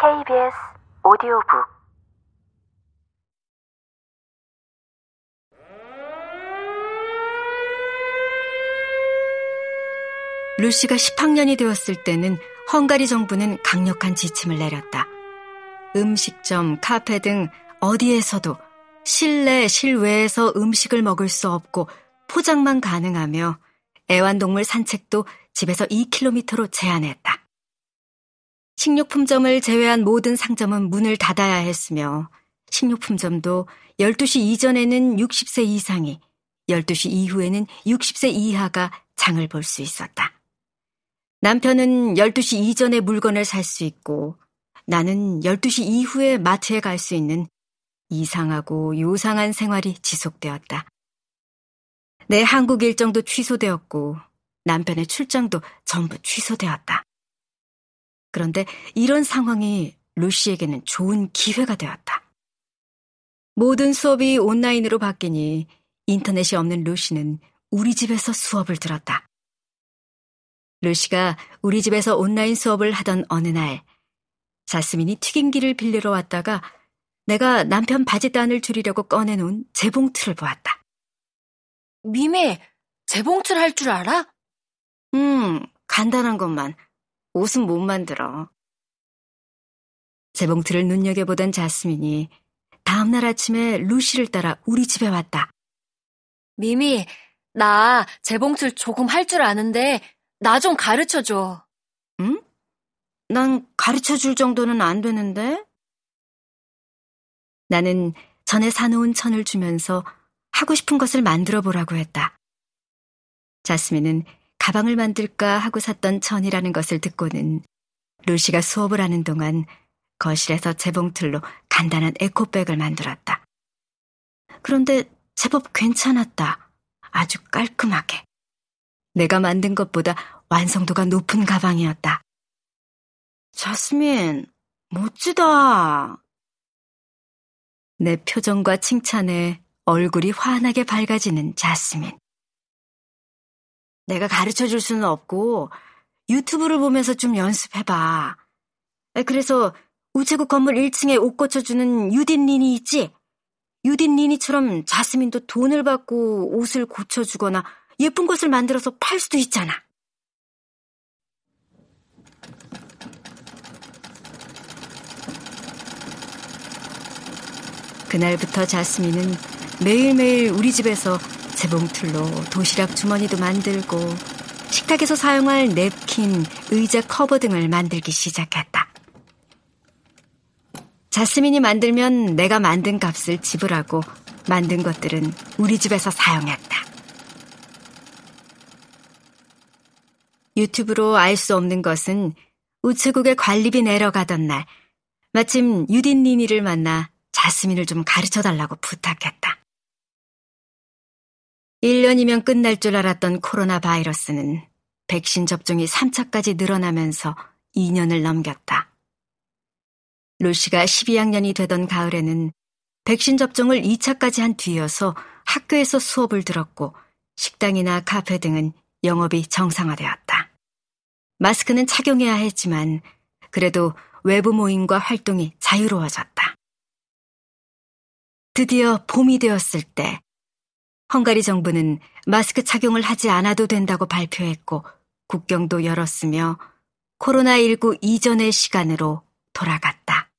KBS 오디오북 루시가 10학년이 되었을 때는 헝가리 정부는 강력한 지침을 내렸다. 음식점, 카페 등 어디에서도 실내, 실외에서 음식을 먹을 수 없고 포장만 가능하며 애완동물 산책도 집에서 2km로 제한했다. 식료품점을 제외한 모든 상점은 문을 닫아야 했으며 식료품점도 12시 이전에는 60세 이상이, 12시 이후에는 60세 이하가 장을 볼 수 있었다. 남편은 12시 이전에 물건을 살 수 있고 나는 12시 이후에 마트에 갈 수 있는 이상하고 요상한 생활이 지속되었다. 내 한국 일정도 취소되었고 남편의 출장도 전부 취소되었다. 그런데 이런 상황이 루시에게는 좋은 기회가 되었다. 모든 수업이 온라인으로 바뀌니 인터넷이 없는 루시는 우리 집에서 수업을 들었다. 루시가 우리 집에서 온라인 수업을 하던 어느 날, 자스민이 튀김기를 빌리러 왔다가 내가 남편 바지단을 줄이려고 꺼내놓은 재봉틀을 보았다. 미미, 재봉틀 할 줄 알아? 음, 간단한 것만. 옷은 못 만들어. 재봉틀을 눈여겨보던 자스민이 다음날 아침에 루시를 따라 우리 집에 왔다. 미미, 나 재봉틀 조금 할 줄 아는데 나 좀 가르쳐 줘. 응? 난 가르쳐 줄 정도는 안 되는데? 나는 전에 사놓은 천을 주면서 하고 싶은 것을 만들어 보라고 했다. 자스민은 가방을 만들까 하고 샀던 천이라는 것을 듣고는 루시가 수업을 하는 동안 거실에서 재봉틀로 간단한 에코백을 만들었다. 그런데 제법 괜찮았다. 아주 깔끔하게. 내가 만든 것보다 완성도가 높은 가방이었다. 자스민, 멋지다. 내 표정과 칭찬에 얼굴이 환하게 밝아지는 자스민. 내가 가르쳐 줄 수는 없고 유튜브를 보면서 좀 연습해봐. 그래서 우체국 건물 1층에 옷 고쳐주는 유딘 린이 있지? 유딘 린이처럼 자스민도 돈을 받고 옷을 고쳐주거나 예쁜 것을 만들어서 팔 수도 있잖아. 그날부터 자스민은 매일매일 우리 집에서 재봉틀로 도시락 주머니도 만들고 식탁에서 사용할 냅킨, 의자 커버 등을 만들기 시작했다. 자스민이 만들면 내가 만든 값을 지불하고 만든 것들은 우리 집에서 사용했다. 유튜브로 알 수 없는 것은 우체국에 관리비 내려가던 날 마침 유딘 니니를 만나 자스민을 좀 가르쳐 달라고 부탁했다. 1년이면 끝날 줄 알았던 코로나 바이러스는 백신 접종이 3차까지 늘어나면서 2년을 넘겼다. 루시가 12학년이 되던 가을에는 백신 접종을 2차까지 한 뒤여서 학교에서 수업을 들었고 식당이나 카페 등은 영업이 정상화되었다. 마스크는 착용해야 했지만 그래도 외부 모임과 활동이 자유로워졌다. 드디어 봄이 되었을 때 헝가리 정부는 마스크 착용을 하지 않아도 된다고 발표했고 국경도 열었으며 코로나19 이전의 시간으로 돌아갔다.